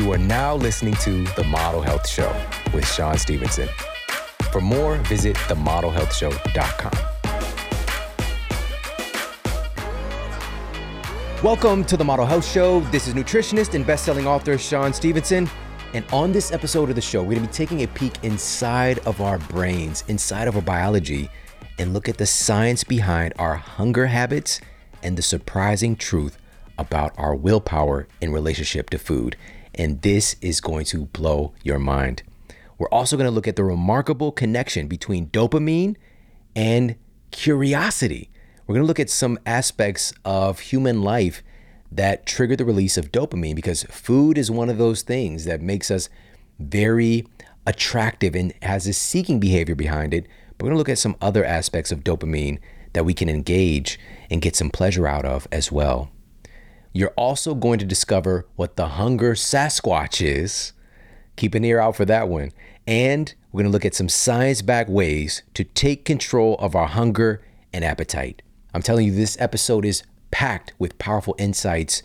You are now listening to The Model Health Show with Shawn Stevenson. For more, visit themodelhealthshow.com. Welcome to The Model Health Show. This is nutritionist and best-selling author Shawn Stevenson. And on this episode of the show, we're going to be taking a peek inside of our brains, inside of our biology, and look at the science behind our hunger habits and the surprising truth about our willpower in relationship to food. And this is going to blow your mind. We're also going to look at the remarkable connection between dopamine and curiosity. We're going to look at some aspects of human life that trigger the release of dopamine because food is one of those things that makes us very attractive and has a seeking behavior behind it. But we're going to look at some other aspects of dopamine that we can engage and get some pleasure out of as well. You're also going to discover what the hunger Sasquatch is. Keep an ear out for that one. And we're going to look at some science backed ways to take control of our hunger and appetite. I'm telling you, this episode is packed with powerful insights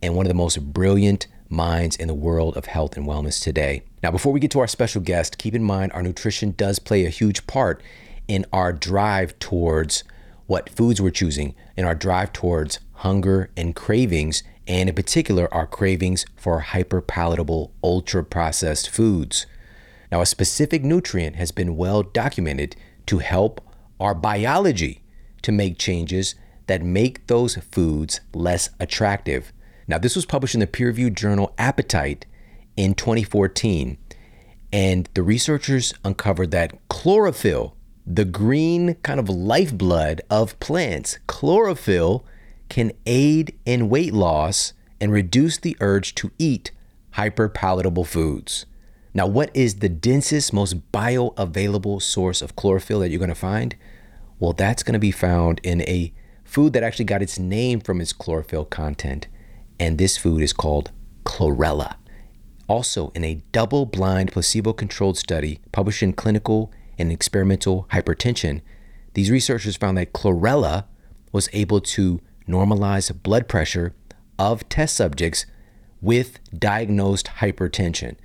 and one of the most brilliant minds in the world of health and wellness today. Now, before we get to our special guest, keep in mind our nutrition does play a huge part in our drive towards what foods we're choosing, in our drive towards hunger and cravings, and in particular, our cravings for hyper palatable, ultra processed foods. Now, a specific nutrient has been well documented to help our biology to make changes that make those foods less attractive. Now, this was published in the peer reviewed journal Appetite in 2014, and the researchers uncovered that chlorophyll, the green kind of lifeblood of plants, chlorophyll can aid in weight loss and reduce the urge to eat hyperpalatable foods. Now, what is the densest, most bioavailable source of chlorophyll that you're going to find? Well, that's going to be found in a food that actually got its name from its chlorophyll content. And this food is called chlorella. Also, in a double blind, placebo controlled study published in Clinical and Experimental Hypertension, these researchers found that chlorella was able to normalize blood pressure of test subjects with diagnosed hypertension.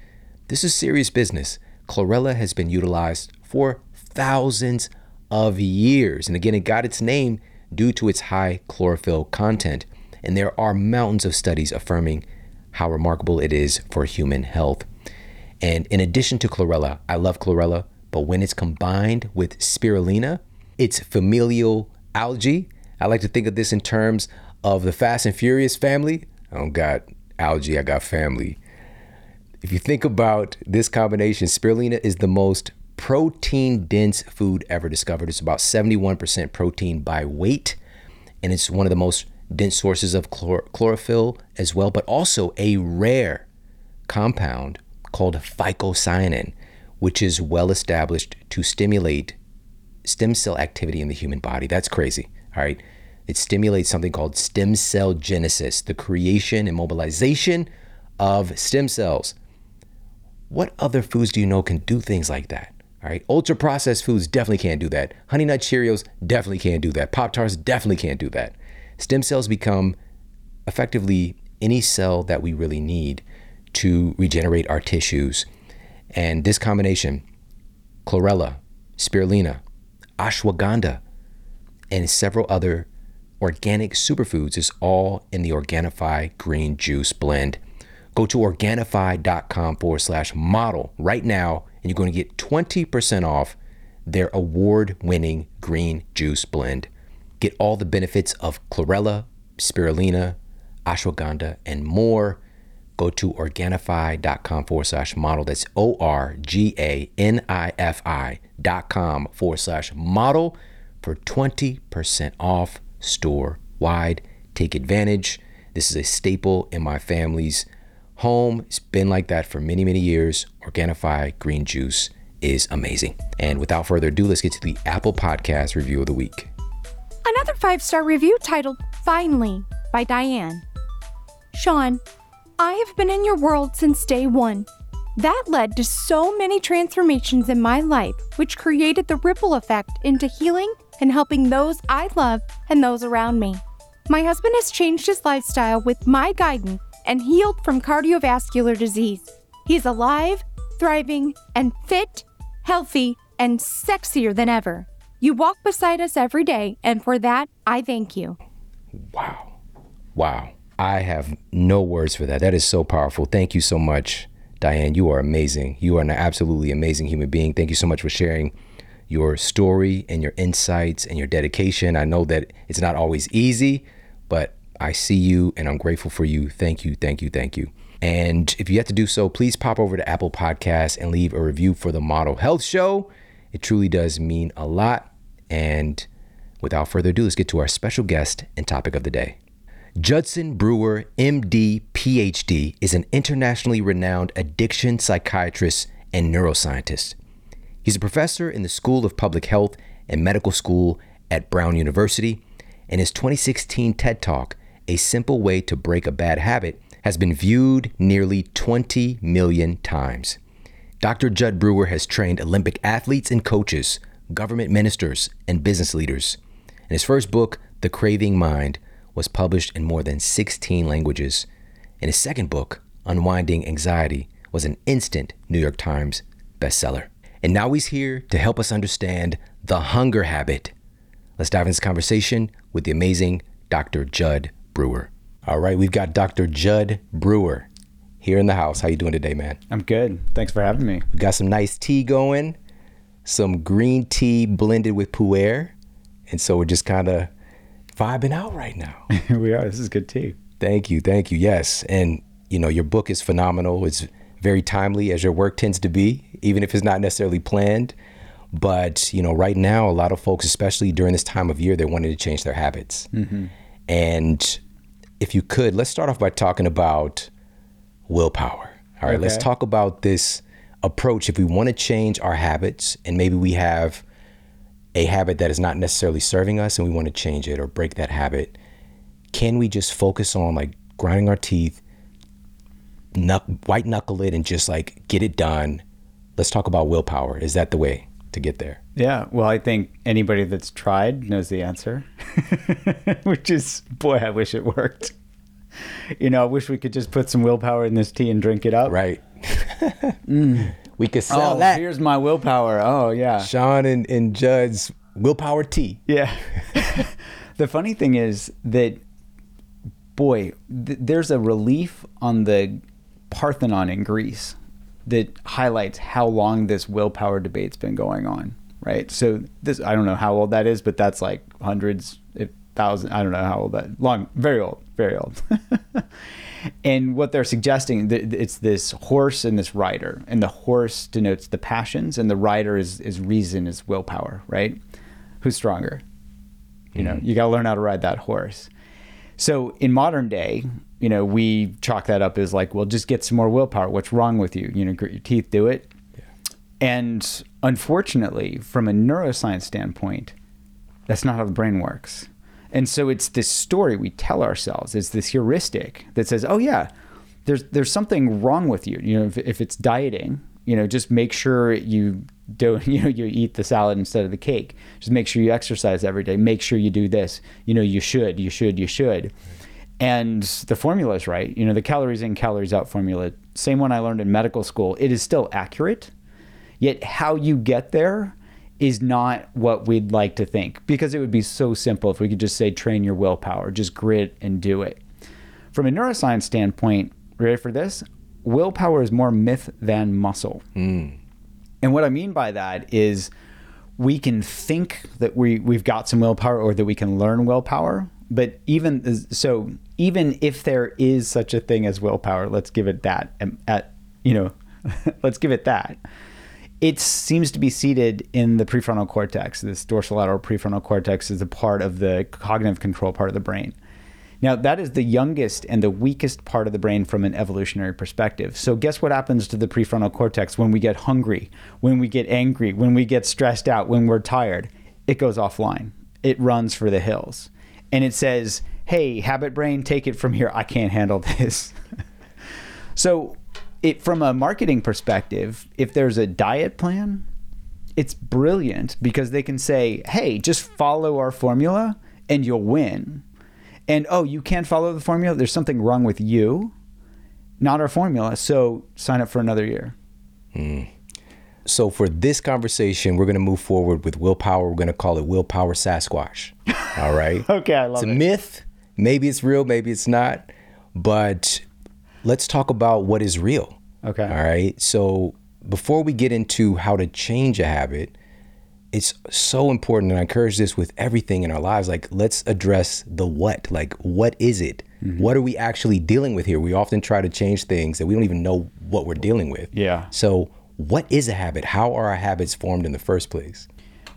This is serious business. Chlorella has been utilized for thousands of years. And again, it got its name due to its high chlorophyll content. And there are mountains of studies affirming how remarkable it is for human health. And in addition to chlorella, I love chlorella, but when it's combined with spirulina, it's familial algae I like to think of this in terms of the Fast and Furious family. I don't got algae, I got family. If you think about this combination, spirulina is the most protein dense food ever discovered. It's about 71% protein by weight, and it's one of the most dense sources of chlor- chlorophyll as well, but also a rare compound called phycocyanin, which is well established to stimulate stem cell activity in the human body. That's crazy. All right. It stimulates something called stem cell genesis, the creation and mobilization of stem cells. What other foods do you know can do things like that? All right. Ultra processed foods definitely can't do that. Honey Nut Cheerios definitely can't do that. Pop Tarts definitely can't do that. Stem cells become effectively any cell that we really need to regenerate our tissues. And this combination, chlorella, spirulina, ashwagandha, and several other organic superfoods is all in the Organifi green juice blend. Go to Organifi.com forward slash model right now, and you're going to get 20% off their award winning green juice blend. Get all the benefits of chlorella, spirulina, ashwagandha, and more. Go to Organifi.com forward slash model. That's O R G A N I F I dot com forward slash model for 20% off store wide. Take advantage. This is a staple in my family's home. It's been like that for many, many years. Organifi green juice is amazing. And without further ado, let's get to the Apple Podcast review of the week. Another five star review titled Finally by Diane. Shawn, I have been in your world since day one. That led to so many transformations in my life, which created the ripple effect into healing and helping those I love and those around me. My husband has changed his lifestyle with my guidance and healed from cardiovascular disease. He's alive, thriving, and fit, healthy, and sexier than ever. You walk beside us every day, and for that, I thank you. Wow. Wow. I have no words for that. That is so powerful. Thank you so much, Diane. You are amazing. You are an absolutely amazing human being. Thank you so much for sharing your story and your insights and your dedication. I know that it's not always easy, but I see you and I'm grateful for you. Thank you, thank you, thank you. And if you have to do so, please pop over to Apple Podcasts and leave a review for the Model Health Show. It truly does mean a lot. And without further ado, let's get to our special guest and topic of the day. Judson Brewer, MD, PhD, is an internationally renowned addiction psychiatrist and neuroscientist. He's a professor in the School of Public Health and Medical School at Brown University, and his 2016 TED Talk, A Simple Way to Break a Bad Habit, has been viewed nearly 20 million times. Dr. Jud Brewer has trained Olympic athletes and coaches, government ministers, and business leaders. And his first book, The Craving Mind, was published in more than 16 languages. And his second book, Unwinding Anxiety, was an instant New York Times bestseller. And now he's here to help us understand the hunger habit. Let's dive into this conversation with the amazing Dr. Jud Brewer. All right, we've got Dr. Jud Brewer here in the house. How you doing today, man? I'm good. Thanks for having me. We got some nice tea going, some green tea blended with pu'er, and so we're just kind of vibing out right now. we are. This is good tea. Thank you, thank you. Yes, and you know your book is phenomenal. It's very timely, as your work tends to be, even if it's not necessarily planned. But you know, right now, a lot of folks, especially during this time of year, they're wanting to change their habits. Mm-hmm. And if you could, let's start off by talking about willpower. All right, okay. let's talk about this approach. If we want to change our habits, and maybe we have a habit that is not necessarily serving us and we want to change it or break that habit, can we just focus on like grinding our teeth, knuck- white knuckle it, and just like get it done? Let's talk about willpower. Is that the way to get there? Yeah. Well, I think anybody that's tried knows the answer, which is, boy, I wish it worked. You know, I wish we could just put some willpower in this tea and drink it up. Right. mm. We could sell oh, that. Here's my willpower. Oh, yeah. Shawn and, and Jud's willpower tea. Yeah. the funny thing is that, boy, th- there's a relief on the Parthenon in Greece that highlights how long this willpower debate's been going on, right? So this I don't know how old that is, but that's like hundreds, thousand, I don't know how old that long, very old, very old. and what they're suggesting, it's this horse and this rider, and the horse denotes the passions, and the rider is is reason, is willpower, right? Who's stronger? You know, mm-hmm. you got to learn how to ride that horse. So in modern day, you know, we chalk that up as like, well, just get some more willpower. What's wrong with you? You know, grit your teeth, do it. Yeah. And unfortunately, from a neuroscience standpoint, that's not how the brain works. And so it's this story we tell ourselves. It's this heuristic that says, oh yeah, there's there's something wrong with you. You know, if, if it's dieting, you know, just make sure you don't you know you eat the salad instead of the cake. Just make sure you exercise every day. Make sure you do this. You know, you should, you should, you should. And the formula is right. You know, the calories in, calories out formula, same one I learned in medical school. It is still accurate, yet how you get there is not what we'd like to think because it would be so simple if we could just say train your willpower, just grit and do it. From a neuroscience standpoint, ready for this? Willpower is more myth than muscle. Mm. And what I mean by that is we can think that we, we've got some willpower or that we can learn willpower, but even so even if there is such a thing as willpower let's give it that um, at you know let's give it that it seems to be seated in the prefrontal cortex. This dorsolateral prefrontal cortex is a part of the cognitive control part of the brain. Now that is the youngest and the weakest part of the brain from an evolutionary perspective. So guess what happens to the prefrontal cortex when we get hungry when we get angry when we get stressed out when we're tired? It goes offline. It runs for the hills. And it says, "Hey, habit brain, take it from here. I can't handle this." so, it from a marketing perspective, if there's a diet plan, it's brilliant because they can say, "Hey, just follow our formula and you'll win." And oh, you can't follow the formula, there's something wrong with you. not our formula. So sign up for another year. Hmm. So for this conversation, we're going to move forward with willpower. We're going to call it willpower Sasquatch. All right. Okay, I love it. it's a it. myth. Maybe it's real, maybe it's not. But let's talk about what is real. Okay. All right. So before we get into how to change a habit, it's so important, and I encourage this with everything in our lives. Like, let's address the what. Like, what is it? Mm-hmm. What are we actually dealing with here? We often try to change things that we don't even know what we're dealing with. Yeah. So, what is a habit? How are our habits formed in the first place?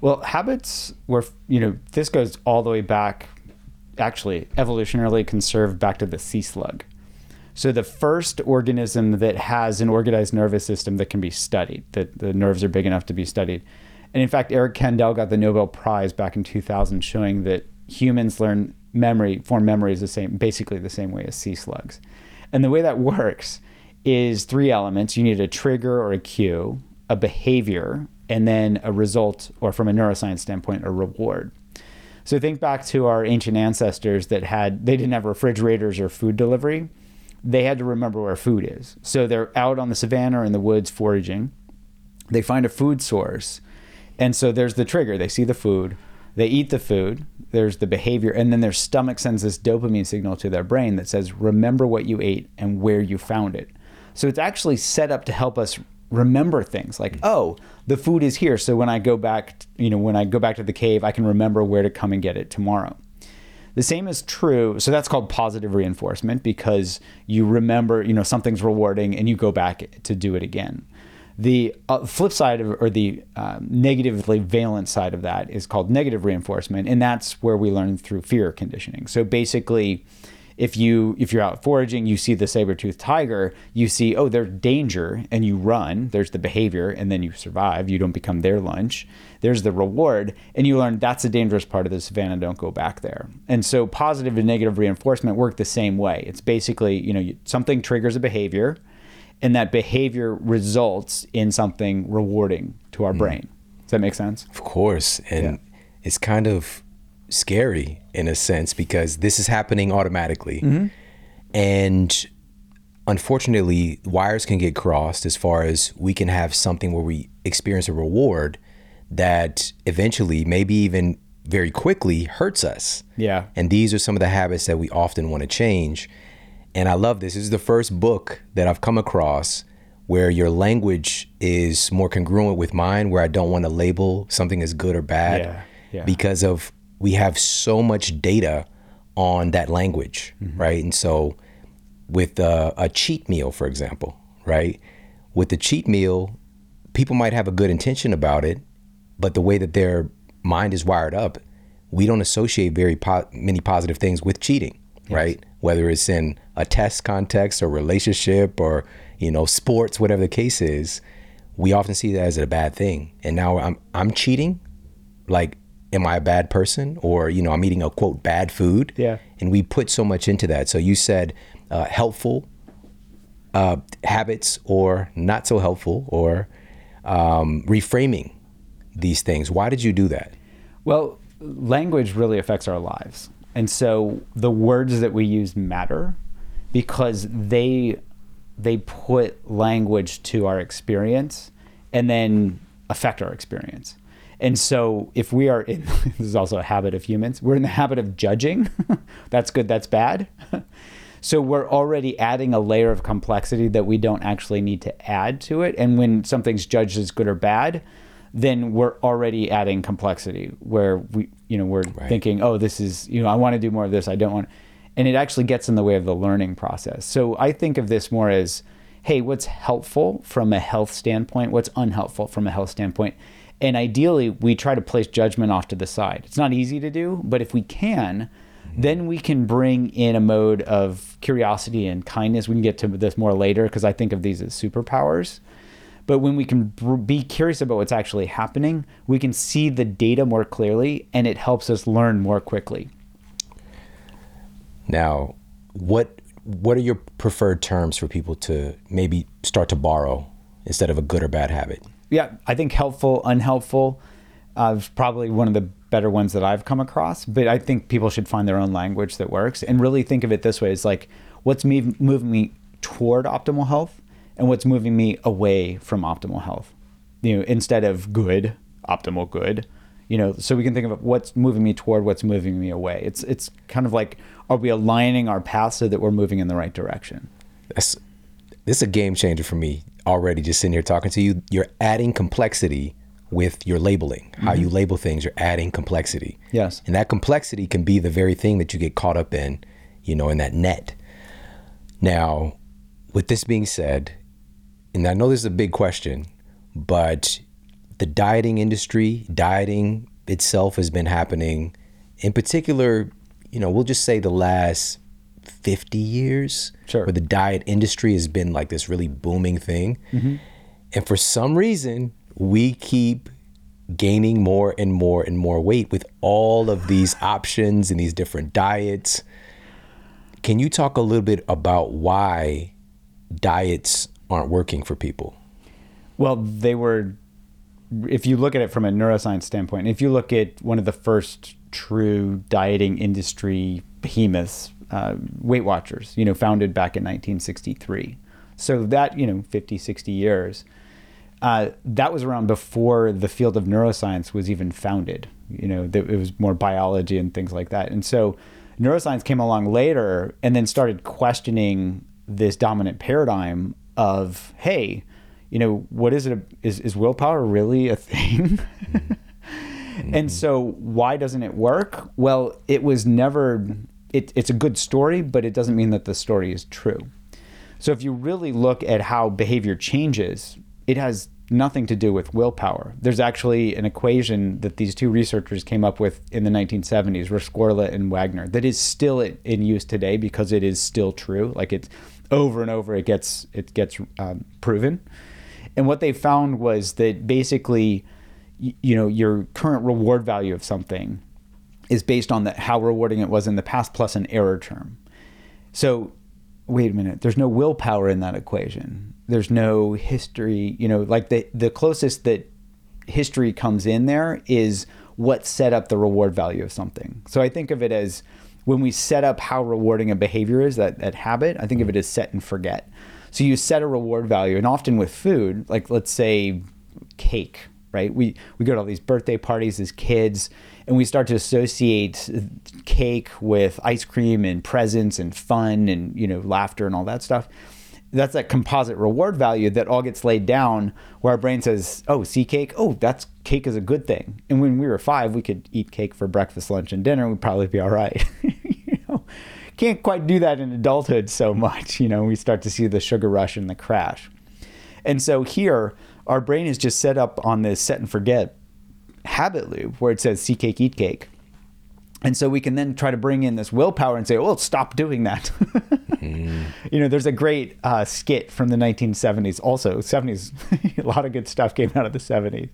Well, habits were, you know, this goes all the way back, actually, evolutionarily conserved back to the sea slug. So the first organism that has an organized nervous system that can be studied, that the nerves are big enough to be studied. And in fact, Eric Kandel got the Nobel Prize back in 2000 showing that humans learn memory, form memories the same, basically the same way as sea slugs. And the way that works is three elements. You need a trigger or a cue, a behavior, and then a result, or from a neuroscience standpoint, a reward. So think back to our ancient ancestors that had they didn't have refrigerators or food delivery. They had to remember where food is. So they're out on the savannah or in the woods foraging. They find a food source. And so there's the trigger. They see the food, they eat the food, there's the behavior, and then their stomach sends this dopamine signal to their brain that says, remember what you ate and where you found it. So it's actually set up to help us remember things like, mm. oh, the food is here. So when I go back, you know, when I go back to the cave, I can remember where to come and get it tomorrow. The same is true. So that's called positive reinforcement because you remember, you know, something's rewarding and you go back to do it again. The uh, flip side of, or the uh, negatively valent side of that is called negative reinforcement, and that's where we learn through fear conditioning. So basically, if you if you're out foraging, you see the saber-toothed tiger, you see oh there's danger, and you run. There's the behavior, and then you survive. You don't become their lunch. There's the reward, and you learn that's a dangerous part of the savannah. Don't go back there. And so positive and negative reinforcement work the same way. It's basically you know you, something triggers a behavior and that behavior results in something rewarding to our hmm. brain. Does that make sense? Of course. And it's kind of scary in a sense because this is happening automatically. Mm-hmm. And unfortunately, wires can get crossed as far as we can have something where we experience a reward that eventually, maybe even very quickly, hurts us. Yeah. And these are some of the habits that we often want to change. And I love this. This is the first book that I've come across where your language is more congruent with mine, where I don't want to label something as good or bad Yeah, yeah. because of we have so much data on that language, right? And so with uh, a cheat meal, for example, right? With the cheat meal, people might have a good intention about it, but the way that their mind is wired up, we don't associate very po- many positive things with cheating, right? Whether it's in a test context or relationship or you know sports, whatever the case is, we often see that as a bad thing. And now I'm I'm cheating, like, am I a bad person or you know I'm eating a quote bad food? Yeah. And we put so much into that. So you said uh, helpful uh, habits or not so helpful or um, reframing these things. Why did you do that? Well, language really affects our lives. And so the words that we use matter because they they put language to our experience and then affect our experience. And so if we are in this is also a habit of humans, we're in the habit of judging. that's good, that's bad. So we're already adding a layer of complexity that we don't actually need to add to it. And when something's judged as good or bad, then we're already adding complexity where we, you know, we're thinking, oh, this is, you know, I want to do more of this. I don't want, and it actually gets in the way of the learning process. So I think of this more as, hey, what's helpful from a health standpoint? What's unhelpful from a health standpoint? And ideally, we try to place judgment off to the side. It's not easy to do, but if we can, then we can bring in a mode of curiosity and kindness. We can get to this more later because I think of these as superpowers. But when we can be curious about what's actually happening, we can see the data more clearly and it helps us learn more quickly. Now, what what are your preferred terms for people to maybe start to borrow instead of a good or bad habit? Yeah, I think helpful, unhelpful, uh, probably one of the better ones that I've come across. But I think people should find their own language that works and really think of it this way: it's like what's me moving me toward optimal health and what's moving me away from optimal health. You know, instead of good, optimal good. You know, so we can think of what's moving me toward, what's moving me away. It's it's kind of like are we aligning our path so that we're moving in the right direction? That's this is a game changer for me already. Just sitting here talking to you, you're adding complexity with your labeling. How mm-hmm. you label things, you're adding complexity. Yes. And that complexity can be the very thing that you get caught up in, you know, in that net. Now, with this being said, and I know this is a big question, but the dieting industry, dieting itself has been happening in particular, you know, we'll just say the last 50 years Sure. where the diet industry has been like this really booming thing. Mm-hmm. And for some reason, we keep gaining more and more and more weight with all of these options and these different diets. Can you talk a little bit about why diets aren't working for people? Well, they were, if you look at it from a neuroscience standpoint, if you look at one of the first true dieting industry behemoths, uh, Weight Watchers, you know, founded back in 1963. So that, you know, 50, 60 years, uh, that was around before the field of neuroscience was even founded. You know, it was more biology and things like that. And so neuroscience came along later and then started questioning this dominant paradigm of, hey, you know, what is it? Is, is willpower really a thing? And so, why doesn't it work? Well, it was never. It, it's a good story, but it doesn't mean that the story is true. So, if you really look at how behavior changes, it has nothing to do with willpower. There's actually an equation that these two researchers came up with in the 1970s, Rescorla and Wagner, that is still in use today because it is still true. Like it's over and over, it gets it gets um, proven. And what they found was that basically, you know, your current reward value of something is based on the, how rewarding it was in the past plus an error term. So, wait a minute, there's no willpower in that equation. There's no history, you know, like the the closest that history comes in there is what set up the reward value of something. So I think of it as when we set up how rewarding a behavior is, that, that habit, I think of it as set and forget. So you set a reward value, and often with food, like let's say cake, right? We we go to all these birthday parties as kids, and we start to associate cake with ice cream and presents and fun and you know laughter and all that stuff. That's that composite reward value that all gets laid down, where our brain says, "Oh, see cake? Oh, that's cake is a good thing." And when we were five, we could eat cake for breakfast, lunch, and dinner. We'd probably be all right. you know, can't quite do that in adulthood so much. You know, we start to see the sugar rush and the crash. And so here, our brain is just set up on this set and forget habit loop where it says see cake, eat cake. And so we can then try to bring in this willpower and say, well, stop doing that. You know, there's a great uh, skit from the 1970s, also 70s, a lot of good stuff came out of the 70s.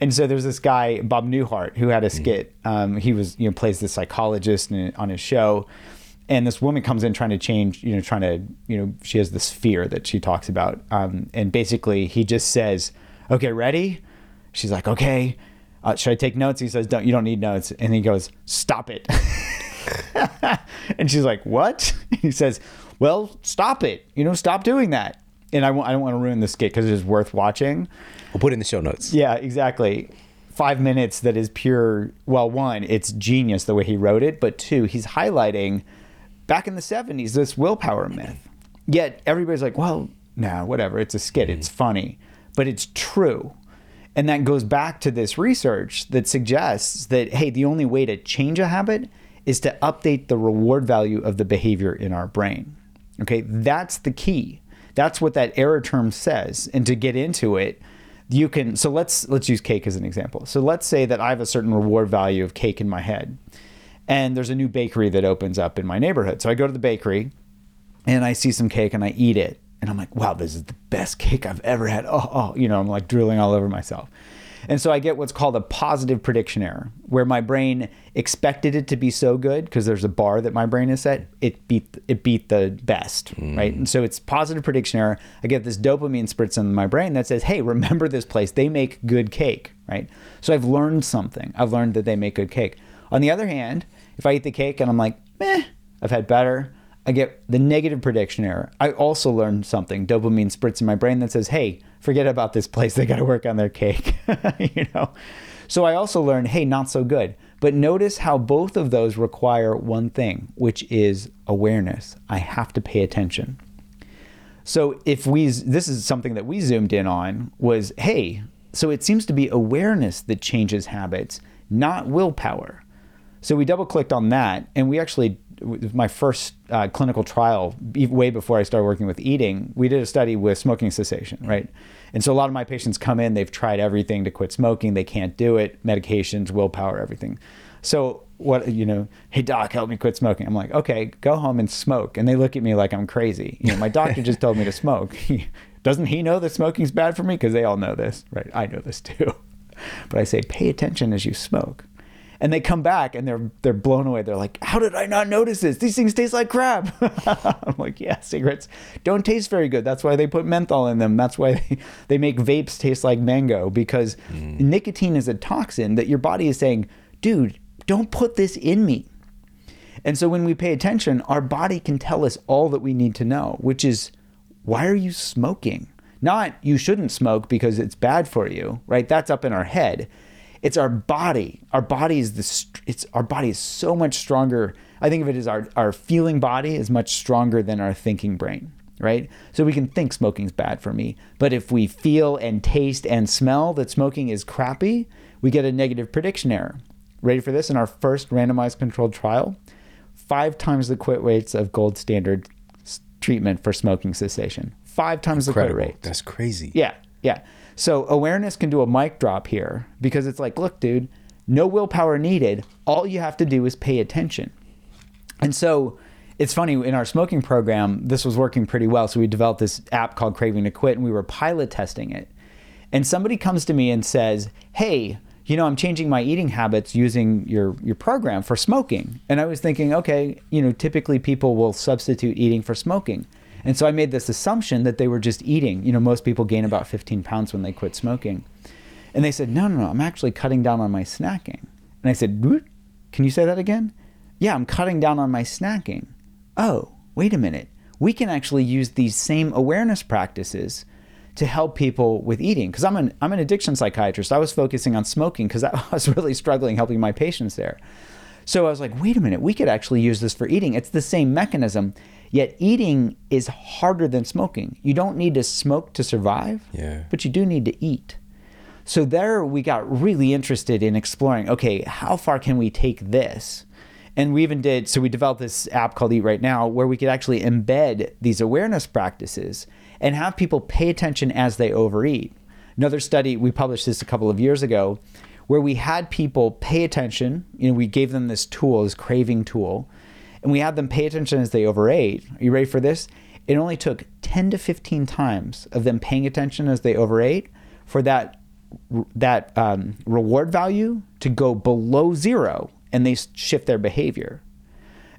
And so there's this guy, Bob Newhart, who had a skit. Um, he was, you know, plays the psychologist in, on his show. And this woman comes in trying to change, you know, trying to, you know, she has this fear that she talks about. Um, and basically, he just says, okay, ready? She's like, okay. Uh, should I take notes? He says, don't, you don't need notes. And he goes, stop it. and she's like, "What?" he says, "Well, stop it. You know, stop doing that." And I w- I don't want to ruin the skit because it is worth watching. We'll put it in the show notes. Yeah, exactly. Five minutes that is pure. Well, one, it's genius the way he wrote it, but two, he's highlighting back in the '70s this willpower myth. Yet everybody's like, "Well, nah, whatever. It's a skit. It's funny," but it's true. And that goes back to this research that suggests that, hey, the only way to change a habit is to update the reward value of the behavior in our brain. Okay, that's the key. That's what that error term says. And to get into it, you can so let's let's use cake as an example. So let's say that I have a certain reward value of cake in my head. And there's a new bakery that opens up in my neighborhood. So I go to the bakery and I see some cake and I eat it. And I'm like, wow, this is the best cake I've ever had. Oh, oh, you know, I'm like drooling all over myself. And so I get what's called a positive prediction error, where my brain expected it to be so good because there's a bar that my brain has set. It beat it beat the best, mm. right? And so it's positive prediction error. I get this dopamine spritz in my brain that says, "Hey, remember this place? They make good cake, right?" So I've learned something. I've learned that they make good cake. On the other hand, if I eat the cake and I'm like, "Meh, I've had better," I get the negative prediction error. I also learned something. Dopamine spritz in my brain that says, "Hey, forget about this place. They got to work on their cake." you know. So I also learned, "Hey, not so good." But notice how both of those require one thing, which is awareness. I have to pay attention. So if we this is something that we zoomed in on was, "Hey, so it seems to be awareness that changes habits, not willpower." So we double clicked on that, and we actually my first uh, clinical trial, way before I started working with eating, we did a study with smoking cessation, right? And so a lot of my patients come in, they've tried everything to quit smoking, they can't do it, medications, willpower, everything. So what you know, hey doc, help me quit smoking. I'm like, okay, go home and smoke. And they look at me like I'm crazy. You know, my doctor just told me to smoke. Doesn't he know that smoking's bad for me? Because they all know this, right? I know this too. But I say, pay attention as you smoke and they come back and they're they're blown away. They're like, "How did I not notice this? These things taste like crap." I'm like, "Yeah, cigarettes don't taste very good. That's why they put menthol in them. That's why they, they make vapes taste like mango because mm. nicotine is a toxin that your body is saying, "Dude, don't put this in me." And so when we pay attention, our body can tell us all that we need to know, which is why are you smoking? Not you shouldn't smoke because it's bad for you, right? That's up in our head it's our body. Our body is the it's our body is so much stronger. I think of it as our our feeling body is much stronger than our thinking brain, right? So we can think smoking's bad for me, but if we feel and taste and smell that smoking is crappy, we get a negative prediction error. Ready for this? In our first randomized controlled trial, five times the quit rates of gold standard treatment for smoking cessation. Five times Incredible. the quit rate. That's crazy. Yeah, yeah. So awareness can do a mic drop here because it's like, look, dude, no willpower needed. All you have to do is pay attention. And so it's funny in our smoking program, this was working pretty well. So we developed this app called Craving to Quit and we were pilot testing it. And somebody comes to me and says, Hey, you know, I'm changing my eating habits using your your program for smoking. And I was thinking, okay, you know, typically people will substitute eating for smoking. And so I made this assumption that they were just eating. You know, most people gain about 15 pounds when they quit smoking. And they said, no, no, no, I'm actually cutting down on my snacking. And I said, can you say that again? Yeah, I'm cutting down on my snacking. Oh, wait a minute. We can actually use these same awareness practices to help people with eating because I'm an I'm an addiction psychiatrist. I was focusing on smoking because I was really struggling helping my patients there. So I was like, wait a minute, we could actually use this for eating. It's the same mechanism. Yet eating is harder than smoking. You don't need to smoke to survive, yeah. but you do need to eat. So there we got really interested in exploring, okay, how far can we take this? And we even did, so we developed this app called Eat Right Now where we could actually embed these awareness practices and have people pay attention as they overeat. Another study, we published this a couple of years ago, where we had people pay attention. You know, we gave them this tool, this craving tool, and we had them pay attention as they overate. Are you ready for this? It only took 10 to 15 times of them paying attention as they overate for that that um, reward value to go below zero and they shift their behavior.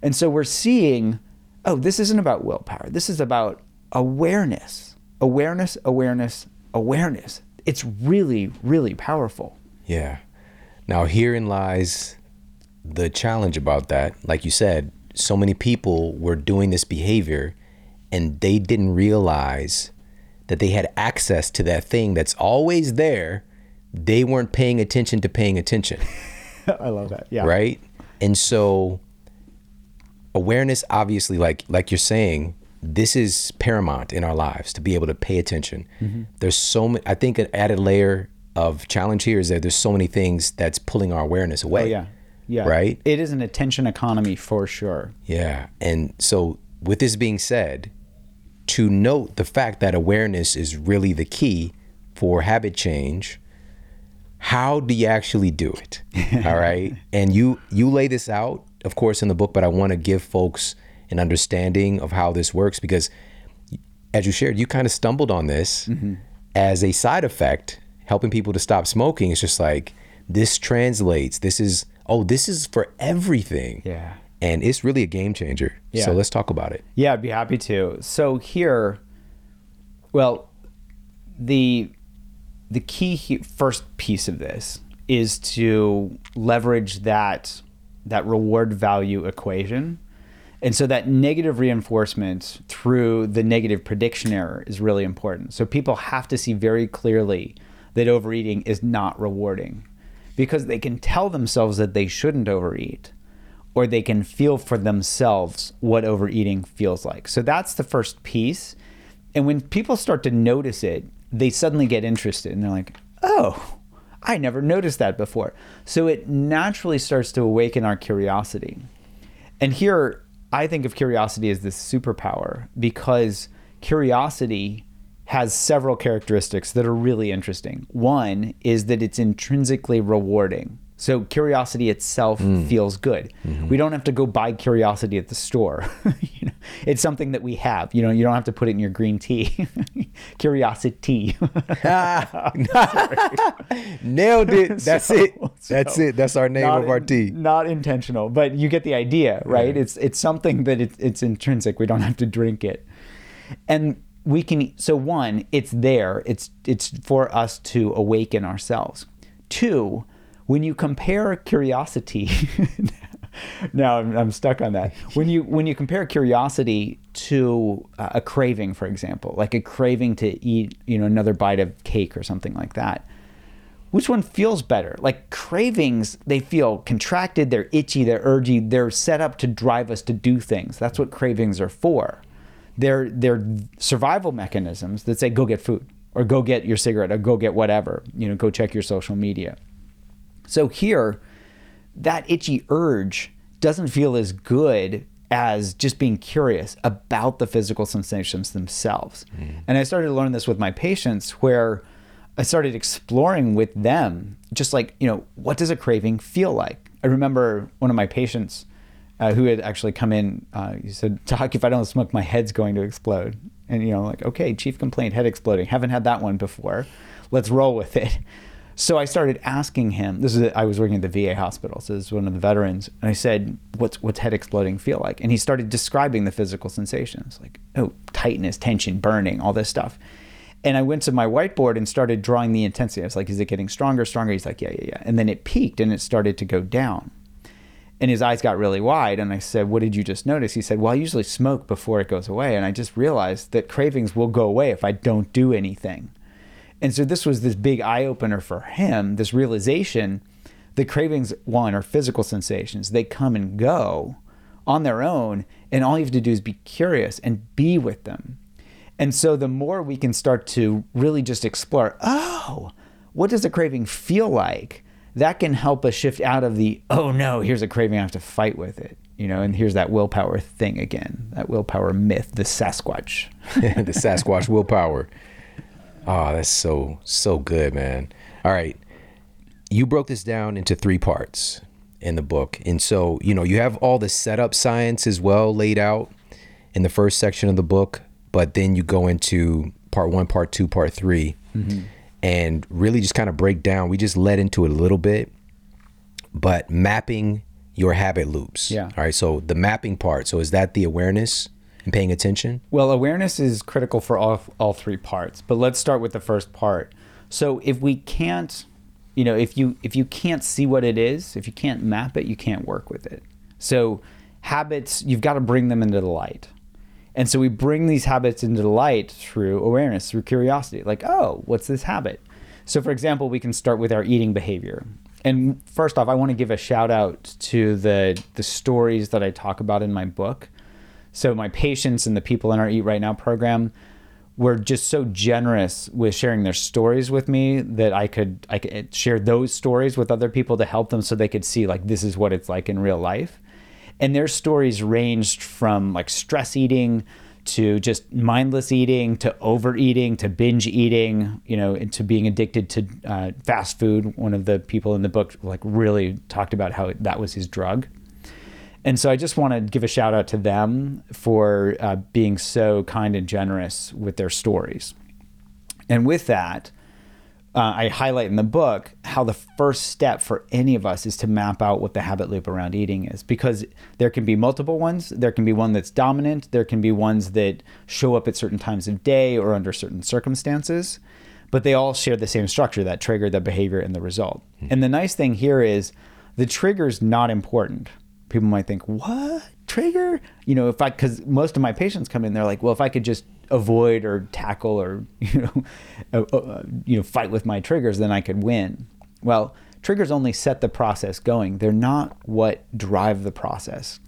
And so we're seeing, oh, this isn't about willpower. This is about awareness, awareness, awareness, awareness. It's really, really powerful. Yeah. Now, herein lies the challenge about that. Like you said, so many people were doing this behavior and they didn't realize that they had access to that thing that's always there. They weren't paying attention to paying attention. I love that. Yeah. Right? And so awareness obviously like like you're saying this is paramount in our lives to be able to pay attention. Mm-hmm. There's so many I think an added layer of challenge here is that there's so many things that's pulling our awareness away. Oh, yeah. Yeah. Right? It is an attention economy for sure. Yeah. And so, with this being said, to note the fact that awareness is really the key for habit change, how do you actually do it? All right. And you you lay this out, of course, in the book, but I want to give folks an understanding of how this works because as you shared, you kind of stumbled on this mm-hmm. as a side effect, helping people to stop smoking. It's just like this translates. This is oh, this is for everything. Yeah. And it's really a game changer. Yeah. So let's talk about it. Yeah, I'd be happy to. So here, well, the the key he, first piece of this is to leverage that that reward value equation And so that negative reinforcement through the negative prediction error is really important. So people have to see very clearly that overeating is not rewarding because they can tell themselves that they shouldn't overeat or they can feel for themselves what overeating feels like. So that's the first piece. And when people start to notice it, they suddenly get interested and they're like, oh, I never noticed that before. So it naturally starts to awaken our curiosity. And here, I think of curiosity as this superpower because curiosity has several characteristics that are really interesting. One is that it's intrinsically rewarding. So curiosity itself mm. feels good. Mm-hmm. We don't have to go buy curiosity at the store. you know, it's something that we have. You know, you don't have to put it in your green tea. curiosity. Nailed it. That's so, it. That's so it. That's our name of our tea. Not intentional, but you get the idea, right? Yeah. It's it's something that it, it's intrinsic. We don't have to drink it. And we can so one, it's there. It's it's for us to awaken ourselves. Two, when you compare curiosity now I'm, I'm, stuck on that when you when you compare curiosity to uh, a craving for example like a craving to eat you know another bite of cake or something like that which one feels better like cravings they feel contracted they're itchy they're urgy they're set up to drive us to do things that's what cravings are for they're they're survival mechanisms that say go get food or go get your cigarette or go get whatever you know go check your social media so here, that itchy urge doesn't feel as good as just being curious about the physical sensations themselves. Mm. And I started to learn this with my patients where I started exploring with them just like, you know, what does a craving feel like? I remember one of my patients uh, who had actually come in, uh, he said, Doc, if I don't smoke, my head's going to explode. And, you know, like, okay, chief complaint, head exploding. Haven't had that one before. Let's roll with it. So I started asking him. This is I was working at the VA hospital, so this is one of the veterans, and I said, "What's what's head exploding feel like?" And he started describing the physical sensations, like oh, tightness, tension, burning, all this stuff. And I went to my whiteboard and started drawing the intensity. I was like, "Is it getting stronger, stronger?" He's like, "Yeah, yeah, yeah." And then it peaked and it started to go down. And his eyes got really wide. And I said, What did you just notice? He said, Well, I usually smoke before it goes away. And I just realized that cravings will go away if I don't do anything. And so this was this big eye opener for him, this realization the cravings, one, are physical sensations. They come and go on their own. And all you have to do is be curious and be with them. And so the more we can start to really just explore, oh, what does a craving feel like? That can help us shift out of the, oh no, here's a craving, I have to fight with it. You know, and here's that willpower thing again, that willpower myth, the Sasquatch. the Sasquatch willpower. Oh, that's so so good, man. All right. You broke this down into three parts in the book. And so, you know, you have all the setup science as well laid out in the first section of the book, but then you go into part 1, part 2, part 3 mm-hmm. And really just kind of break down. We just led into it a little bit, but mapping your habit loops. Yeah. All right. So the mapping part. So is that the awareness? and paying attention? Well, awareness is critical for all, all three parts, but let's start with the first part. So if we can't, you know, if you if you can't see what it is, if you can't map it, you can't work with it. So habits, you've got to bring them into the light. And so we bring these habits into light through awareness, through curiosity. Like, oh, what's this habit? So, for example, we can start with our eating behavior. And first off, I want to give a shout out to the the stories that I talk about in my book. So my patients and the people in our Eat Right Now program were just so generous with sharing their stories with me that I could I could share those stories with other people to help them so they could see like this is what it's like in real life. And their stories ranged from like stress eating to just mindless eating to overeating to binge eating, you know, to being addicted to uh, fast food. One of the people in the book like really talked about how that was his drug. And so I just want to give a shout out to them for uh, being so kind and generous with their stories. And with that, uh, I highlight in the book how the first step for any of us is to map out what the habit loop around eating is because there can be multiple ones. There can be one that's dominant, there can be ones that show up at certain times of day or under certain circumstances, but they all share the same structure that trigger, the behavior, and the result. Mm-hmm. And the nice thing here is the trigger is not important people might think, what? trigger, you know, if I, because most of my patients come in, they're like, well, if I could just avoid or tackle or, you know, uh, uh, you know, fight with my triggers, then I could win. Well, triggers only set the process going. They're not what drive the process.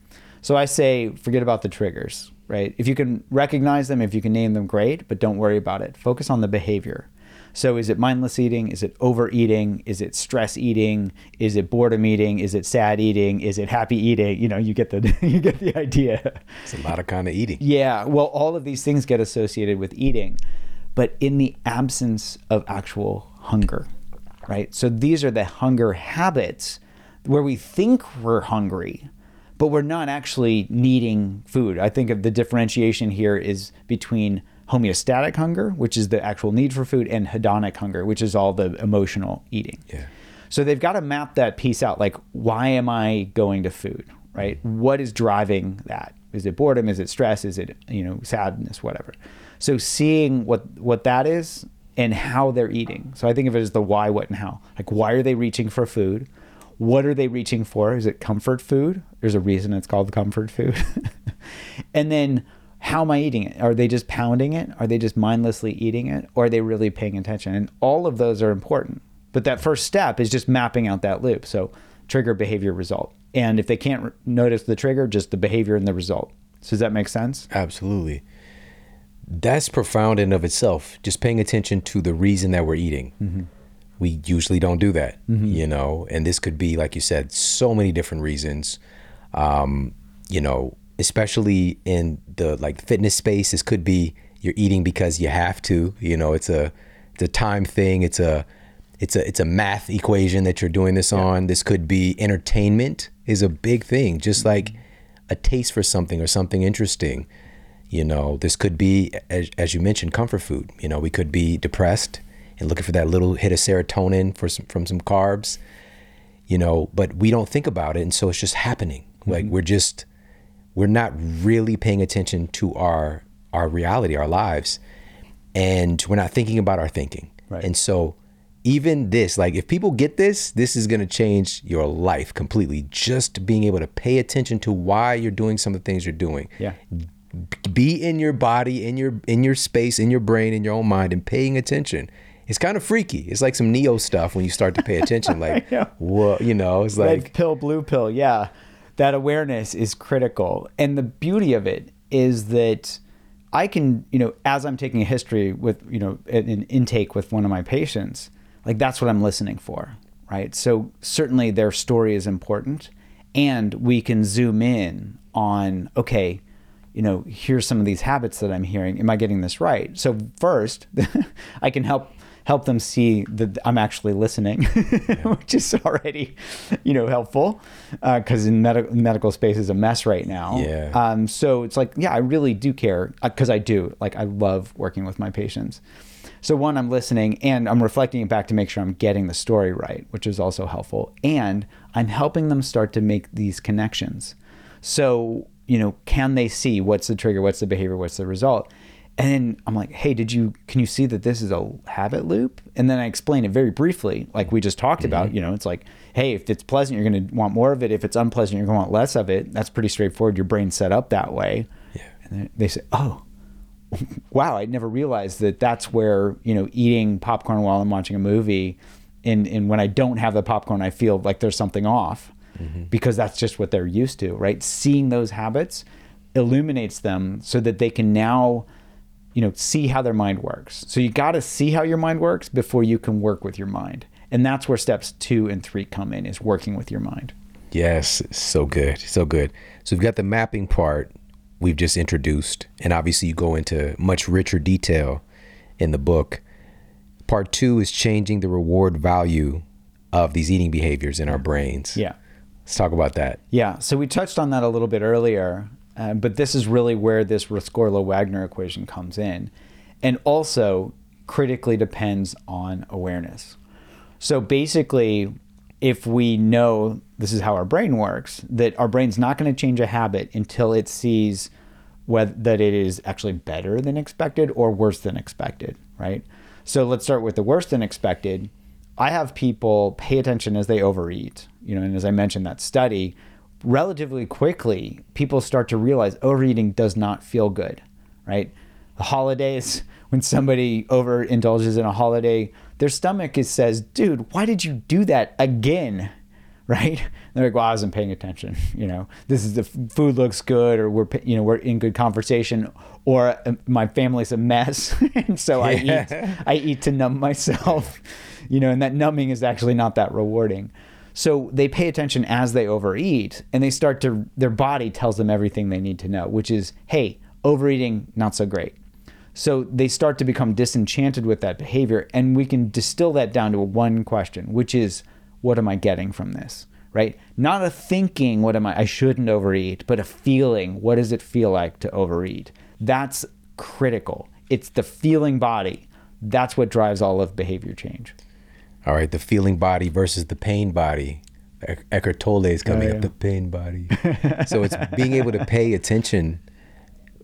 So I say, forget about the triggers, right? If you can recognize them, if you can name them, great, but don't worry about it. Focus on the behavior. So is it mindless eating? Is it overeating? Is it stress eating? Is it boredom eating? Is it sad eating? Is it happy eating? You know, you get the you get the idea. It's a lot of kind of eating. Yeah, well, all of these things get associated with eating, but in the absence of actual hunger, right? So these are the hunger habits where we think we're hungry, but we're not actually needing food. I think of the differentiation here is between homeostatic hunger, which is the actual need for food, and hedonic hunger, which is all the emotional eating. Yeah. So they've got to map that piece out. Like, why am I going to food? Right? What is driving that? Is it boredom? Is it stress? Is it you know sadness? Whatever. So seeing what what that is and how they're eating. So I think of it as the why, what, and how. Like, why are they reaching for food? What are they reaching for? Is it comfort food? There's a reason it's called comfort food. and then how am I eating it? Are they just pounding it? Are they just mindlessly eating it? Or are they really paying attention? And all of those are important. But that first step is just mapping out that loop. So trigger, behavior, result. And if they can't re- notice the trigger, just the behavior and the result. So does that make sense? Absolutely. That's profound in of itself. Just paying attention to the reason that we're eating. We usually don't do that, you know. And this could be, like you said, so many different reasons. Um, you know, especially in the like fitness space, this could be you're eating because you have to. You know, it's a it's a time thing. It's a it's a it's a math equation that you're doing this on. This could be entertainment is a big thing. Just mm-hmm. like a taste for something or something interesting. You know, this could be, as, as you mentioned, comfort food. You know, we could be depressed and looking for that little hit of serotonin for some, from some carbs. You know, but we don't think about it, and so it's just happening. Like mm-hmm. we're just we're not really paying attention to our our reality, our lives, and we're not thinking about our thinking. Right. And so even this, like if people get this, this is going to change your life completely. Just being able to pay attention to why you're doing some of the things you're doing. Yeah. Be in your body, in your in your space, in your brain, in your own mind, and paying attention. It's kind of freaky. It's like some Neo stuff when you start to pay attention. Like, what you know, it's like Red like pill, blue pill. Yeah. That awareness is critical. And the beauty of it is that I can, you know, as I'm taking a history with, you know, an intake with one of my patients, like that's what I'm listening for. Right. So certainly their story is important. And we can zoom in on, okay, you know, here's some of these habits that I'm hearing. Am I getting this right? So first, I can help help them see that I'm actually listening, which is already, you know, helpful because in medical medical space is a mess right now. Yeah. Um, so it's like, yeah, I really do care because I do. Like, I love working with my patients. So one, I'm listening and I'm reflecting it back to make sure I'm getting the story right, which is also helpful. And I'm helping them start to make these connections. So, you know, can they see what's the trigger, what's the behavior, what's the result? And then I'm like, hey, did you can you see that this is a habit loop? And then I explain it very briefly, like we just talked about. Mm-hmm. You know, it's like, hey, if it's pleasant, you're gonna want more of it. If it's unpleasant, you're gonna want less of it. That's pretty straightforward. Your brain's set up that way. Yeah. And then they say, oh, wow, I never realized that that's where you know eating popcorn while I'm watching a movie, and and when I don't have the popcorn, I feel like there's something off, mm-hmm. because that's just what they're used to, right? Seeing those habits illuminates them so that they can now, you know, see how their mind works. So you got to see how your mind works before you can work with your mind, and that's where steps two and three come in: is working with your mind. Yes, so good, so good. So we've got the mapping part we've just introduced, and obviously you go into much richer detail in the book. Part two is changing the reward value of these eating behaviors in our brains. Yeah. Let's talk about that. Yeah, so we touched on that a little bit earlier, uh, but this is really where this Rescorla Wagner equation comes in. And also critically depends on awareness. So basically, if we know this is how our brain works, that our brain's not going to change a habit until it sees whether that it is actually better than expected or worse than expected, right? So let's start with the worse than expected. I have people pay attention as they overeat, you know, and as I mentioned that study, relatively quickly, people start to realize overeating does not feel good, right? The holidays, when somebody overindulges in a holiday, their stomach is says, "Dude, why did you do that again?" Right? They're like, "Well, I wasn't paying attention. You know, this is the f- food looks good, or we're you know we're in good conversation, or uh, my family's a mess, and so I eat I eat to numb myself. You know, and that numbing is actually not that rewarding." So they pay attention as they overeat, and they start to their body tells them everything they need to know, which is, "Hey, overeating not so great." So they start to become disenchanted with that behavior. And we can distill that down to one question, which is, what am I getting from this? Right? Not a thinking, what am I, I shouldn't overeat, but a feeling, what does it feel like to overeat? That's critical. It's the feeling body. That's what drives all of behavior change. All right, the feeling body versus the pain body. Ec- Eckhart Tolle is coming Oh, yeah. up, the pain body. so it's being able to pay attention